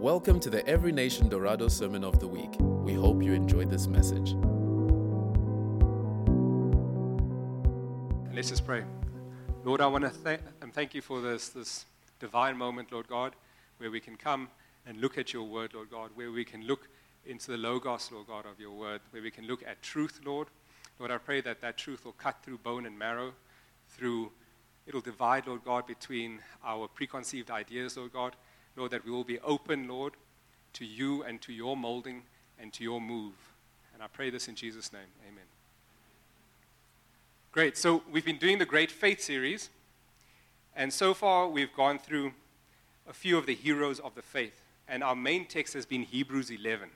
Welcome to the Every Nation Dorado Sermon of the Week. We hope you enjoyed this message. Let's just pray. Lord, I want to thank and thank you for this, this divine moment, Lord God, where we can come and look at your word, Lord God, where we can look into the logos, Lord God, of your word, where we can look at truth, Lord. Lord, I pray that that truth will cut through bone and marrow, through, it'll divide, Lord God, between our preconceived ideas, Lord God. Lord, that we will be open, Lord, to you and to your molding and to your move. And I pray this in Jesus' name. Amen. Great. So we've been doing the Great Faith series, and so far we've gone through a few of the heroes of the faith. And our main text has been Hebrews 11.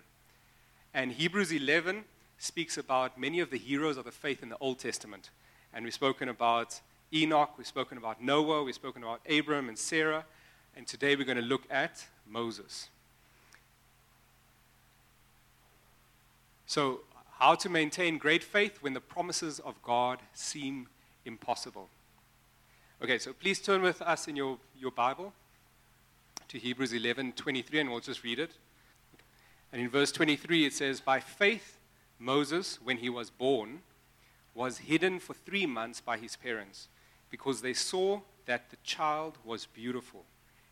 And Hebrews 11 speaks about many of the heroes of the faith in the Old Testament. And we've spoken about Enoch, we've spoken about Noah, we've spoken about Abram and Sarah, and today we're going to look at Moses. So, how to maintain great faith when the promises of God seem impossible. Okay, so please turn with us in your, your Bible to Hebrews 11 23, and we'll just read it. And in verse 23, it says, By faith, Moses, when he was born, was hidden for three months by his parents because they saw that the child was beautiful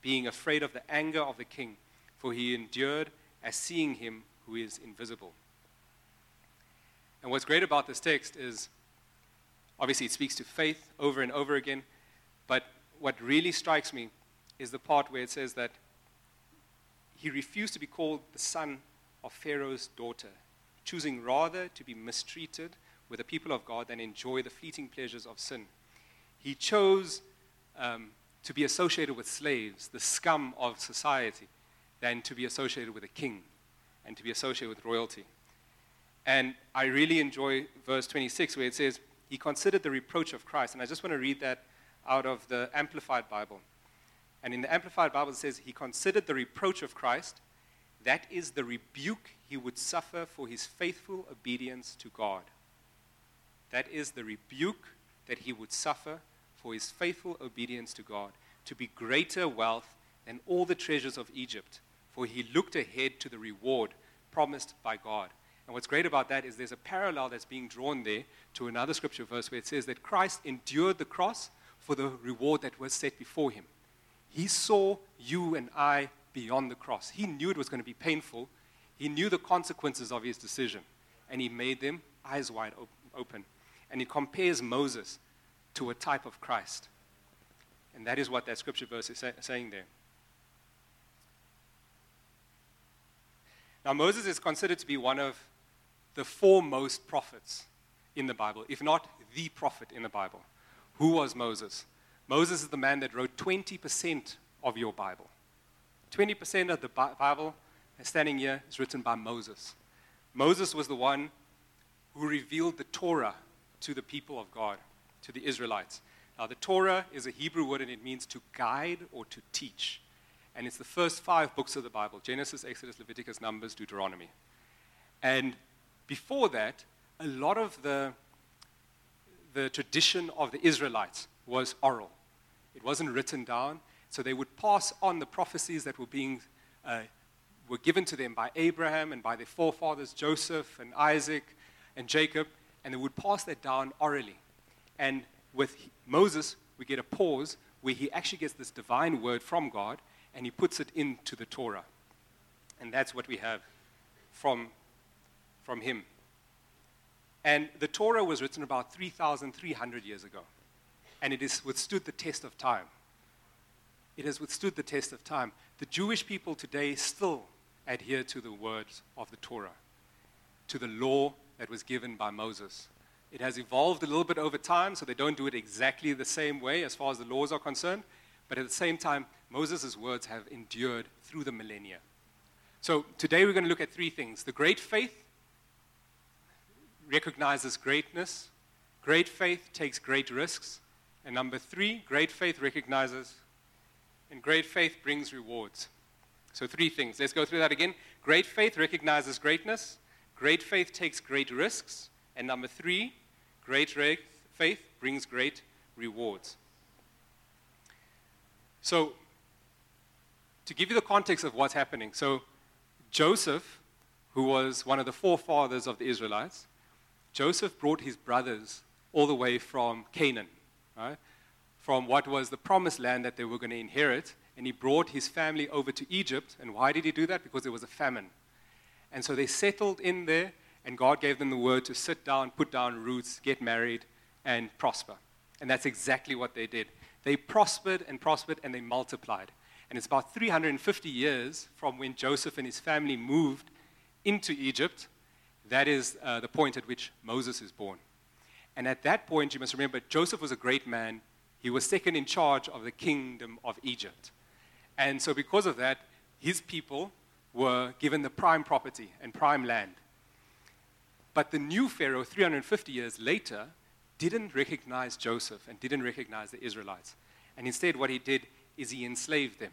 being afraid of the anger of the king, for he endured as seeing him who is invisible. And what's great about this text is obviously it speaks to faith over and over again, but what really strikes me is the part where it says that he refused to be called the son of Pharaoh's daughter, choosing rather to be mistreated with the people of God than enjoy the fleeting pleasures of sin. He chose um, to be associated with slaves, the scum of society, than to be associated with a king and to be associated with royalty. And I really enjoy verse 26 where it says, He considered the reproach of Christ. And I just want to read that out of the Amplified Bible. And in the Amplified Bible, it says, He considered the reproach of Christ. That is the rebuke he would suffer for his faithful obedience to God. That is the rebuke that he would suffer for his faithful obedience to God, to be greater wealth than all the treasures of Egypt, for he looked ahead to the reward promised by God. And what's great about that is there's a parallel that's being drawn there to another scripture verse where it says that Christ endured the cross for the reward that was set before him. He saw you and I beyond the cross. He knew it was going to be painful. He knew the consequences of his decision, and he made them eyes wide open. And he compares Moses to a type of Christ. And that is what that scripture verse is say, saying there. Now, Moses is considered to be one of the foremost prophets in the Bible, if not the prophet in the Bible. Who was Moses? Moses is the man that wrote 20% of your Bible. 20% of the Bible standing here is written by Moses. Moses was the one who revealed the Torah to the people of God to the Israelites. Now, the Torah is a Hebrew word and it means to guide or to teach. And it's the first five books of the Bible Genesis, Exodus, Leviticus, Numbers, Deuteronomy. And before that, a lot of the, the tradition of the Israelites was oral, it wasn't written down. So they would pass on the prophecies that were being uh, were given to them by Abraham and by their forefathers Joseph and Isaac and Jacob, and they would pass that down orally. And with Moses, we get a pause where he actually gets this divine word from God and he puts it into the Torah. And that's what we have from, from him. And the Torah was written about 3,300 years ago. And it has withstood the test of time. It has withstood the test of time. The Jewish people today still adhere to the words of the Torah, to the law that was given by Moses. It has evolved a little bit over time, so they don't do it exactly the same way as far as the laws are concerned. But at the same time, Moses' words have endured through the millennia. So today we're going to look at three things. The great faith recognizes greatness, great faith takes great risks, and number three, great faith recognizes, and great faith brings rewards. So, three things. Let's go through that again. Great faith recognizes greatness, great faith takes great risks, and number three, great faith brings great rewards. So, to give you the context of what's happening, so Joseph, who was one of the forefathers of the Israelites, Joseph brought his brothers all the way from Canaan, right? From what was the promised land that they were going to inherit, and he brought his family over to Egypt. And why did he do that? Because there was a famine. And so they settled in there, and God gave them the word to sit down, put down roots, get married, and prosper. And that's exactly what they did. They prospered and prospered, and they multiplied. And it's about 350 years from when Joseph and his family moved into Egypt. That is uh, the point at which Moses is born. And at that point, you must remember, Joseph was a great man. He was second in charge of the kingdom of Egypt. And so, because of that, his people were given the prime property and prime land. But the new Pharaoh, 350 years later, didn't recognize Joseph and didn't recognize the Israelites. And instead, what he did is he enslaved them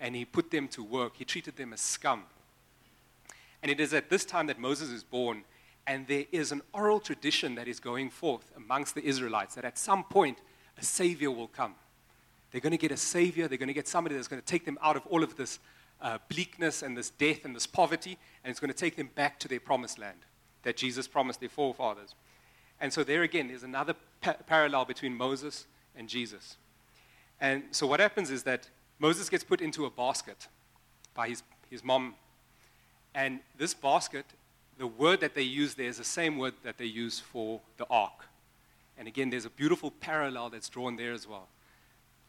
and he put them to work. He treated them as scum. And it is at this time that Moses is born, and there is an oral tradition that is going forth amongst the Israelites that at some point a savior will come. They're going to get a savior. They're going to get somebody that's going to take them out of all of this uh, bleakness and this death and this poverty, and it's going to take them back to their promised land that Jesus promised their forefathers. And so, there again, there's another pa- parallel between Moses and Jesus. And so, what happens is that Moses gets put into a basket by his, his mom. And this basket, the word that they use there is the same word that they use for the ark. And again, there's a beautiful parallel that's drawn there as well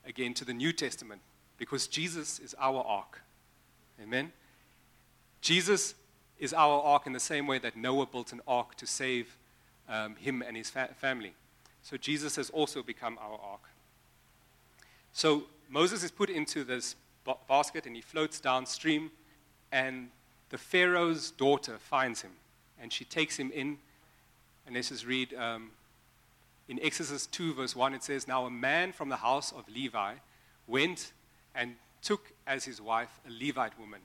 again to the New Testament because Jesus is our ark. Amen? Jesus is our ark in the same way that Noah built an ark to save um, him and his fa- family. So Jesus has also become our ark. So Moses is put into this ba- basket and he floats downstream, and the Pharaoh's daughter finds him and she takes him in. And let's just read um, in Exodus 2, verse 1, it says, Now a man from the house of Levi went and took as his wife a Levite woman.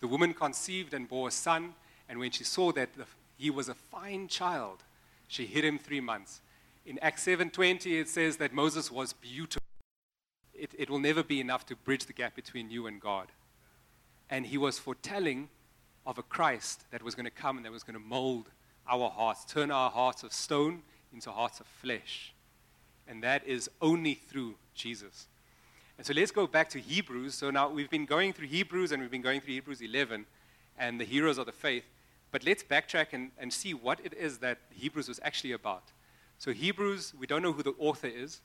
The woman conceived and bore a son, and when she saw that the, he was a fine child, she hid him three months. In Acts 7:20, it says that Moses was beautiful. It, it will never be enough to bridge the gap between you and God. And he was foretelling of a Christ that was going to come and that was going to mold our hearts, turn our hearts of stone into hearts of flesh. And that is only through Jesus. And so let's go back to Hebrews. So now we've been going through Hebrews and we've been going through Hebrews 11 and the heroes of the faith. But let's backtrack and, and see what it is that Hebrews was actually about. So, Hebrews, we don't know who the author is.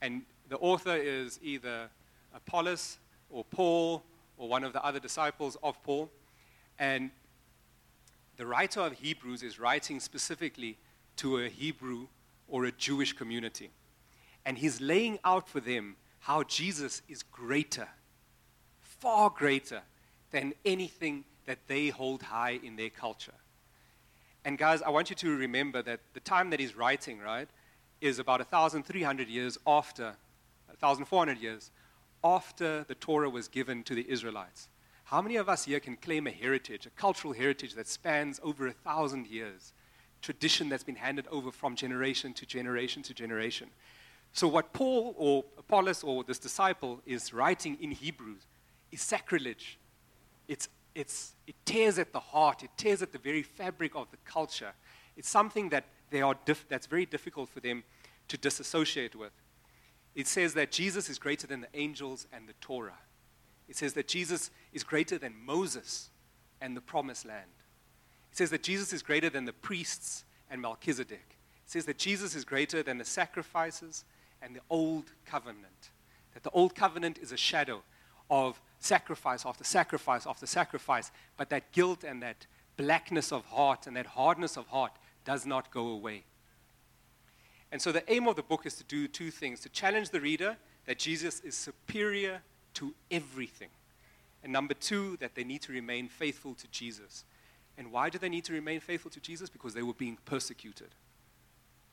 And the author is either Apollos or Paul or one of the other disciples of Paul. And the writer of Hebrews is writing specifically to a Hebrew or a Jewish community. And he's laying out for them how Jesus is greater, far greater than anything that they hold high in their culture. And guys, I want you to remember that the time that he's writing, right, is about 1,300 years after, 1,400 years after the Torah was given to the Israelites. How many of us here can claim a heritage, a cultural heritage that spans over a thousand years? tradition that's been handed over from generation to generation to generation. So, what Paul or Apollos or this disciple is writing in Hebrews is sacrilege. It's, it's, it tears at the heart, it tears at the very fabric of the culture. It's something that they are that's very difficult for them to disassociate with. It says that Jesus is greater than the angels and the Torah. It says that Jesus is greater than Moses and the promised land. It says that Jesus is greater than the priests and Melchizedek. It says that Jesus is greater than the sacrifices and the old covenant. That the old covenant is a shadow of sacrifice after sacrifice after sacrifice, but that guilt and that blackness of heart and that hardness of heart does not go away. And so the aim of the book is to do two things to challenge the reader that Jesus is superior to everything. And number two, that they need to remain faithful to Jesus. And why do they need to remain faithful to Jesus? Because they were being persecuted.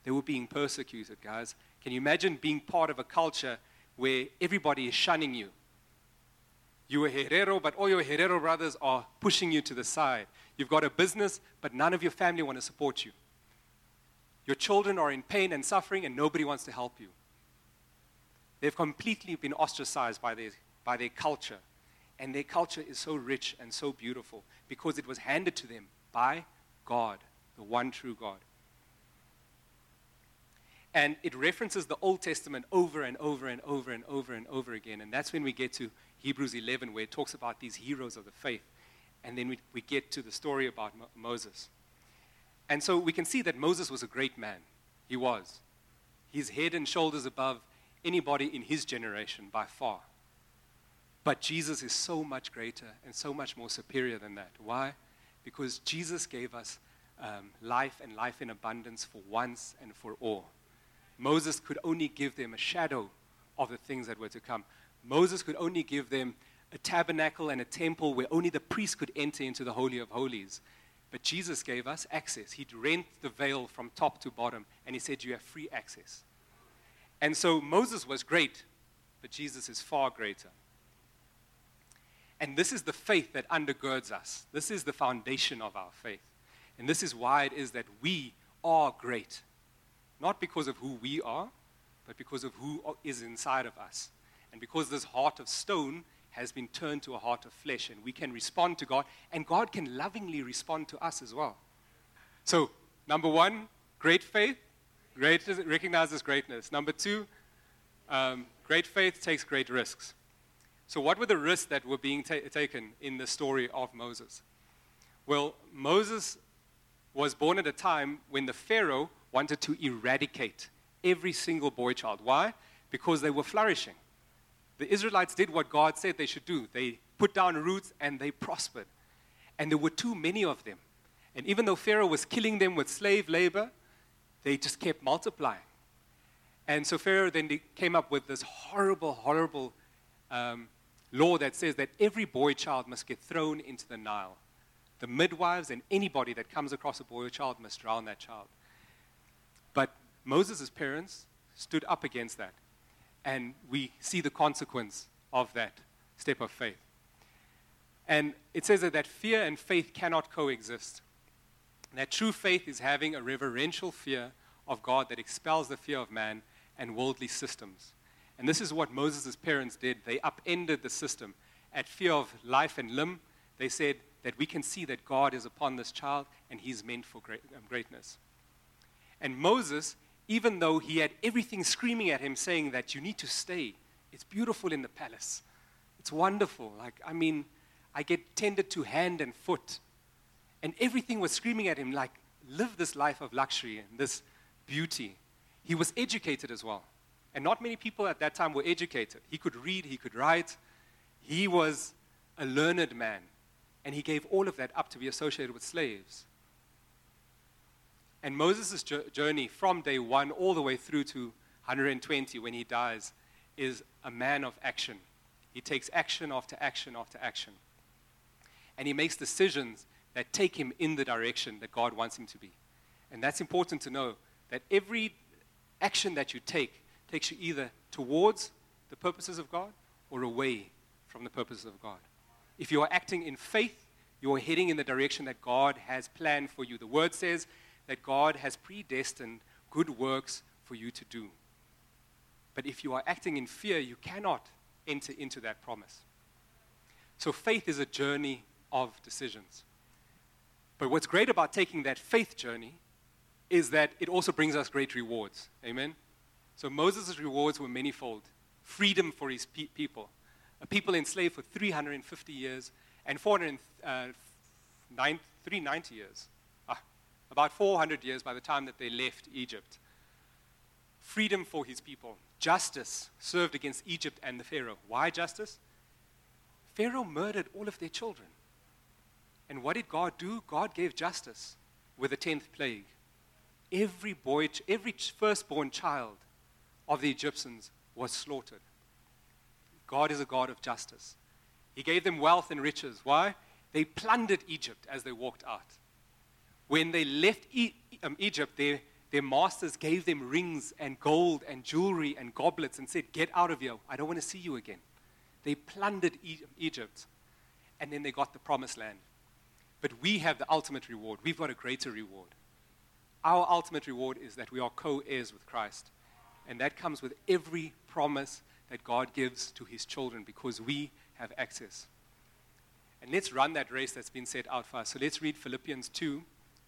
They were being persecuted, guys. Can you imagine being part of a culture where everybody is shunning you? You're a Herero, but all your Herero brothers are pushing you to the side. You've got a business, but none of your family want to support you. Your children are in pain and suffering, and nobody wants to help you. They've completely been ostracized by their, by their culture. And their culture is so rich and so beautiful because it was handed to them by God, the one true God. And it references the Old Testament over and over and over and over and over again. And that's when we get to Hebrews 11, where it talks about these heroes of the faith. And then we, we get to the story about Mo- Moses. And so we can see that Moses was a great man. He was. He's head and shoulders above anybody in his generation by far. But Jesus is so much greater and so much more superior than that. Why? Because Jesus gave us um, life and life in abundance for once and for all. Moses could only give them a shadow of the things that were to come. Moses could only give them a tabernacle and a temple where only the priest could enter into the Holy of Holies. But Jesus gave us access. He'd rent the veil from top to bottom, and he said, You have free access. And so Moses was great, but Jesus is far greater. And this is the faith that undergirds us. This is the foundation of our faith. And this is why it is that we are great. Not because of who we are, but because of who is inside of us. And because this heart of stone has been turned to a heart of flesh, and we can respond to God, and God can lovingly respond to us as well. So, number one, great faith. Great recognizes greatness. Number two, um, great faith takes great risks. So, what were the risks that were being ta- taken in the story of Moses? Well, Moses was born at a time when the Pharaoh wanted to eradicate every single boy child. Why? Because they were flourishing. The Israelites did what God said they should do. They put down roots and they prospered. And there were too many of them. And even though Pharaoh was killing them with slave labor, they just kept multiplying. And so Pharaoh then came up with this horrible, horrible um, law that says that every boy child must get thrown into the Nile. The midwives and anybody that comes across a boy child must drown that child. Moses' parents stood up against that. And we see the consequence of that step of faith. And it says that, that fear and faith cannot coexist. That true faith is having a reverential fear of God that expels the fear of man and worldly systems. And this is what Moses' parents did. They upended the system. At fear of life and limb, they said that we can see that God is upon this child and he's meant for great, um, greatness. And Moses, even though he had everything screaming at him saying that you need to stay, it's beautiful in the palace. It's wonderful. Like, I mean, I get tended to hand and foot. And everything was screaming at him, like, live this life of luxury and this beauty. He was educated as well. And not many people at that time were educated. He could read, he could write. He was a learned man. And he gave all of that up to be associated with slaves. And Moses' journey from day one all the way through to 120 when he dies is a man of action. He takes action after action after action. And he makes decisions that take him in the direction that God wants him to be. And that's important to know that every action that you take takes you either towards the purposes of God or away from the purposes of God. If you are acting in faith, you are heading in the direction that God has planned for you. The word says that God has predestined good works for you to do. But if you are acting in fear, you cannot enter into that promise. So faith is a journey of decisions. But what's great about taking that faith journey is that it also brings us great rewards. Amen? So Moses' rewards were manifold freedom for his pe- people, a people enslaved for 350 years and 490 uh, years, about 400 years by the time that they left Egypt. Freedom for his people, justice served against Egypt and the Pharaoh. Why justice? Pharaoh murdered all of their children. And what did God do? God gave justice with the 10th plague. Every boy, every firstborn child of the Egyptians was slaughtered. God is a God of justice. He gave them wealth and riches. Why? They plundered Egypt as they walked out. When they left e- um, Egypt, their, their masters gave them rings and gold and jewelry and goblets and said, Get out of here. I don't want to see you again. They plundered e- Egypt. And then they got the promised land. But we have the ultimate reward. We've got a greater reward. Our ultimate reward is that we are co heirs with Christ. And that comes with every promise that God gives to his children because we have access. And let's run that race that's been set out for us. So let's read Philippians 2,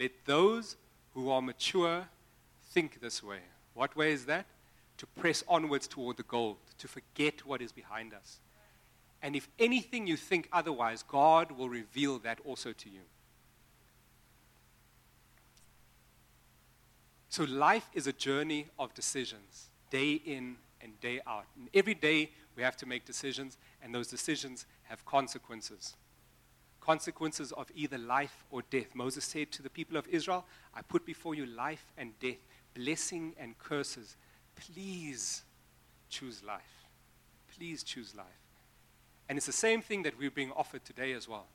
Let those who are mature think this way. What way is that? To press onwards toward the goal, to forget what is behind us. And if anything you think otherwise, God will reveal that also to you. So life is a journey of decisions, day in and day out. And every day we have to make decisions, and those decisions have consequences. Consequences of either life or death. Moses said to the people of Israel, I put before you life and death, blessing and curses. Please choose life. Please choose life. And it's the same thing that we're being offered today as well.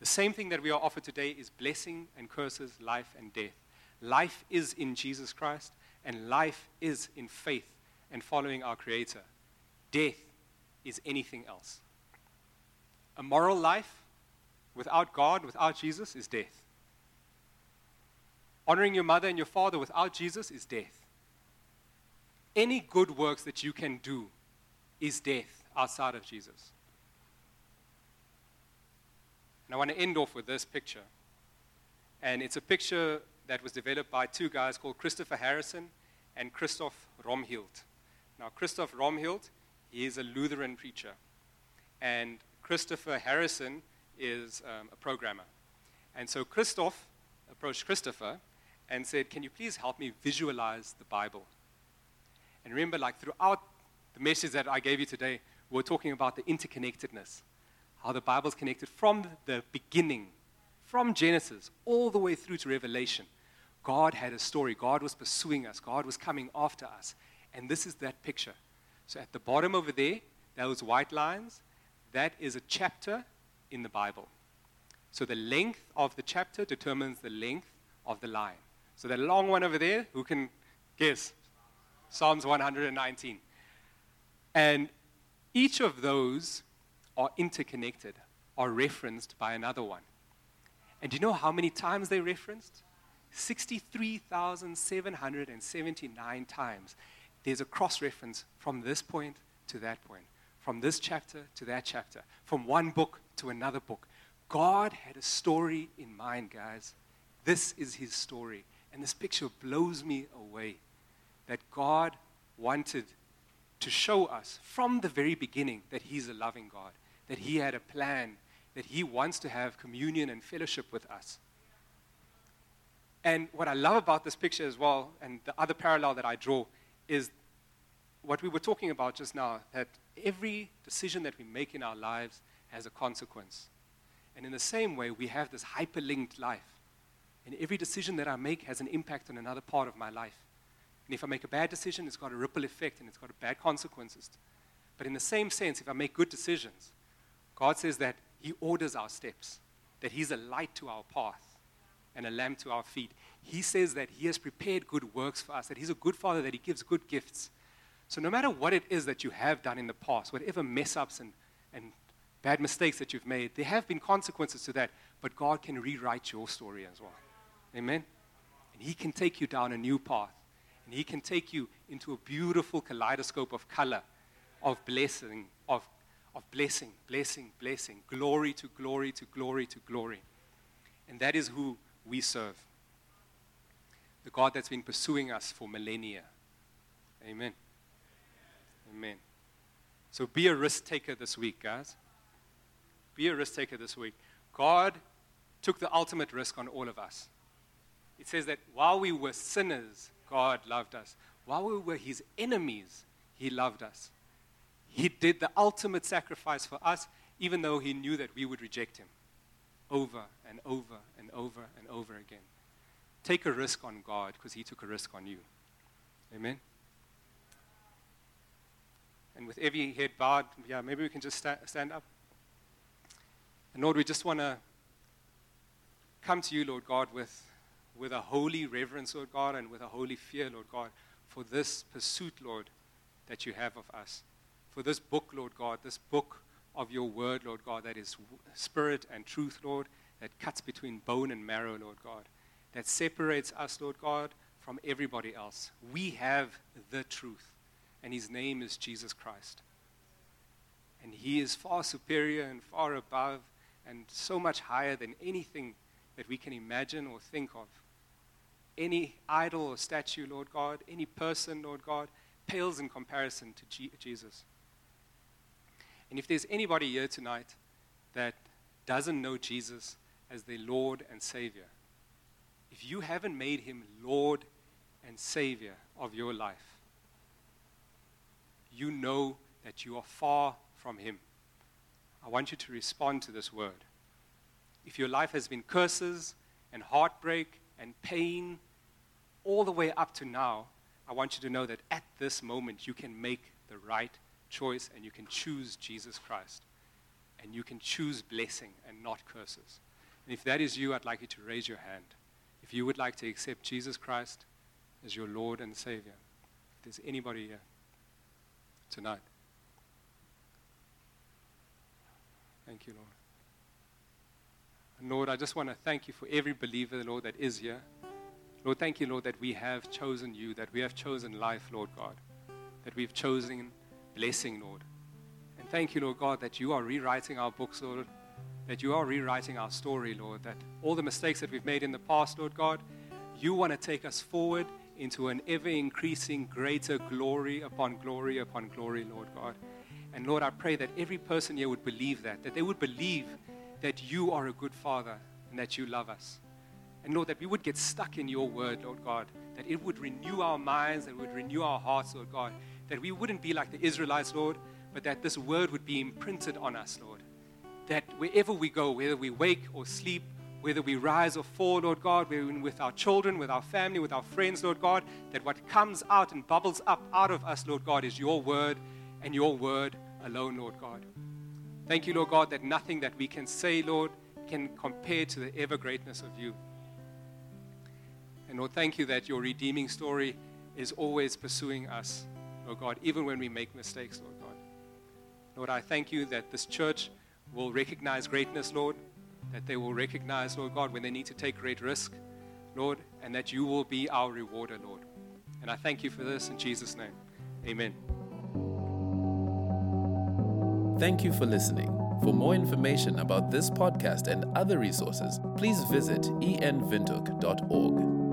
The same thing that we are offered today is blessing and curses, life and death. Life is in Jesus Christ, and life is in faith and following our Creator. Death is anything else. A moral life without God, without Jesus, is death. Honoring your mother and your father without Jesus is death. Any good works that you can do is death outside of Jesus. And I want to end off with this picture. And it's a picture that was developed by two guys called Christopher Harrison and Christoph Romhild. Now, Christoph Romhild, he is a Lutheran preacher. And Christopher Harrison is um, a programmer. And so Christoph approached Christopher and said, Can you please help me visualize the Bible? And remember, like throughout the message that I gave you today, we we're talking about the interconnectedness, how the Bible's connected from the beginning, from Genesis all the way through to Revelation. God had a story. God was pursuing us. God was coming after us. And this is that picture. So at the bottom over there, those white lines, that is a chapter in the Bible. So the length of the chapter determines the length of the line. So that long one over there, who can guess? Psalms 119. And each of those are interconnected, are referenced by another one. And do you know how many times they referenced? 63,779 times. There's a cross reference from this point to that point, from this chapter to that chapter, from one book to another book. God had a story in mind, guys. This is his story. And this picture blows me away that God wanted to show us from the very beginning that he's a loving God, that he had a plan, that he wants to have communion and fellowship with us. And what I love about this picture as well, and the other parallel that I draw, is what we were talking about just now that every decision that we make in our lives has a consequence. And in the same way, we have this hyperlinked life. And every decision that I make has an impact on another part of my life. And if I make a bad decision, it's got a ripple effect and it's got bad consequences. But in the same sense, if I make good decisions, God says that He orders our steps, that He's a light to our path and a lamp to our feet. He says that He has prepared good works for us, that He's a good Father, that He gives good gifts. So, no matter what it is that you have done in the past, whatever mess ups and, and bad mistakes that you've made, there have been consequences to that, but God can rewrite your story as well. Amen? And He can take you down a new path, and He can take you into a beautiful kaleidoscope of color, of blessing, of, of blessing, blessing, blessing, glory to glory to glory to glory. And that is who we serve. The God that's been pursuing us for millennia. Amen. Amen. So be a risk taker this week, guys. Be a risk taker this week. God took the ultimate risk on all of us. It says that while we were sinners, God loved us. While we were his enemies, he loved us. He did the ultimate sacrifice for us, even though he knew that we would reject him over and over and over and over again. Take a risk on God because he took a risk on you. Amen. And with every head bowed, yeah, maybe we can just sta- stand up. And Lord, we just want to come to you, Lord God, with, with a holy reverence, Lord God, and with a holy fear, Lord God, for this pursuit, Lord, that you have of us. For this book, Lord God, this book of your word, Lord God, that is spirit and truth, Lord, that cuts between bone and marrow, Lord God, that separates us, Lord God, from everybody else. We have the truth, and his name is Jesus Christ. And he is far superior and far above and so much higher than anything that we can imagine or think of. Any idol or statue, Lord God, any person, Lord God, pales in comparison to G- Jesus. And if there's anybody here tonight that doesn't know Jesus as their Lord and Savior, if you haven't made him Lord and Savior of your life, you know that you are far from him. I want you to respond to this word. If your life has been curses and heartbreak and pain all the way up to now, I want you to know that at this moment you can make the right choice and you can choose Jesus Christ. And you can choose blessing and not curses. And if that is you, I'd like you to raise your hand. If you would like to accept Jesus Christ as your Lord and Savior, if there's anybody here tonight. Thank you, Lord. Lord, I just want to thank you for every believer, Lord, that is here. Lord, thank you, Lord, that we have chosen you, that we have chosen life, Lord God, that we've chosen blessing, Lord. And thank you, Lord God, that you are rewriting our books, Lord, that you are rewriting our story, Lord, that all the mistakes that we've made in the past, Lord God, you want to take us forward into an ever increasing greater glory upon glory upon glory, Lord God. And Lord, I pray that every person here would believe that, that they would believe that you are a good Father and that you love us. And Lord, that we would get stuck in your word, Lord God, that it would renew our minds, that it would renew our hearts, Lord God, that we wouldn't be like the Israelites, Lord, but that this word would be imprinted on us, Lord. That wherever we go, whether we wake or sleep, whether we rise or fall, Lord God, with our children, with our family, with our friends, Lord God, that what comes out and bubbles up out of us, Lord God, is your word and your word alone, Lord God. Thank you, Lord God, that nothing that we can say, Lord, can compare to the ever greatness of you. And Lord, thank you that your redeeming story is always pursuing us, Lord God, even when we make mistakes, Lord God. Lord, I thank you that this church will recognize greatness, Lord, that they will recognize, Lord God, when they need to take great risk, Lord, and that you will be our rewarder, Lord. And I thank you for this in Jesus' name. Amen. Thank you for listening. For more information about this podcast and other resources, please visit enwindhoek.org.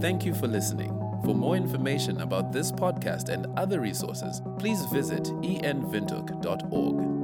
Thank you for listening. For more information about this podcast and other resources, please visit enwindhoek.org.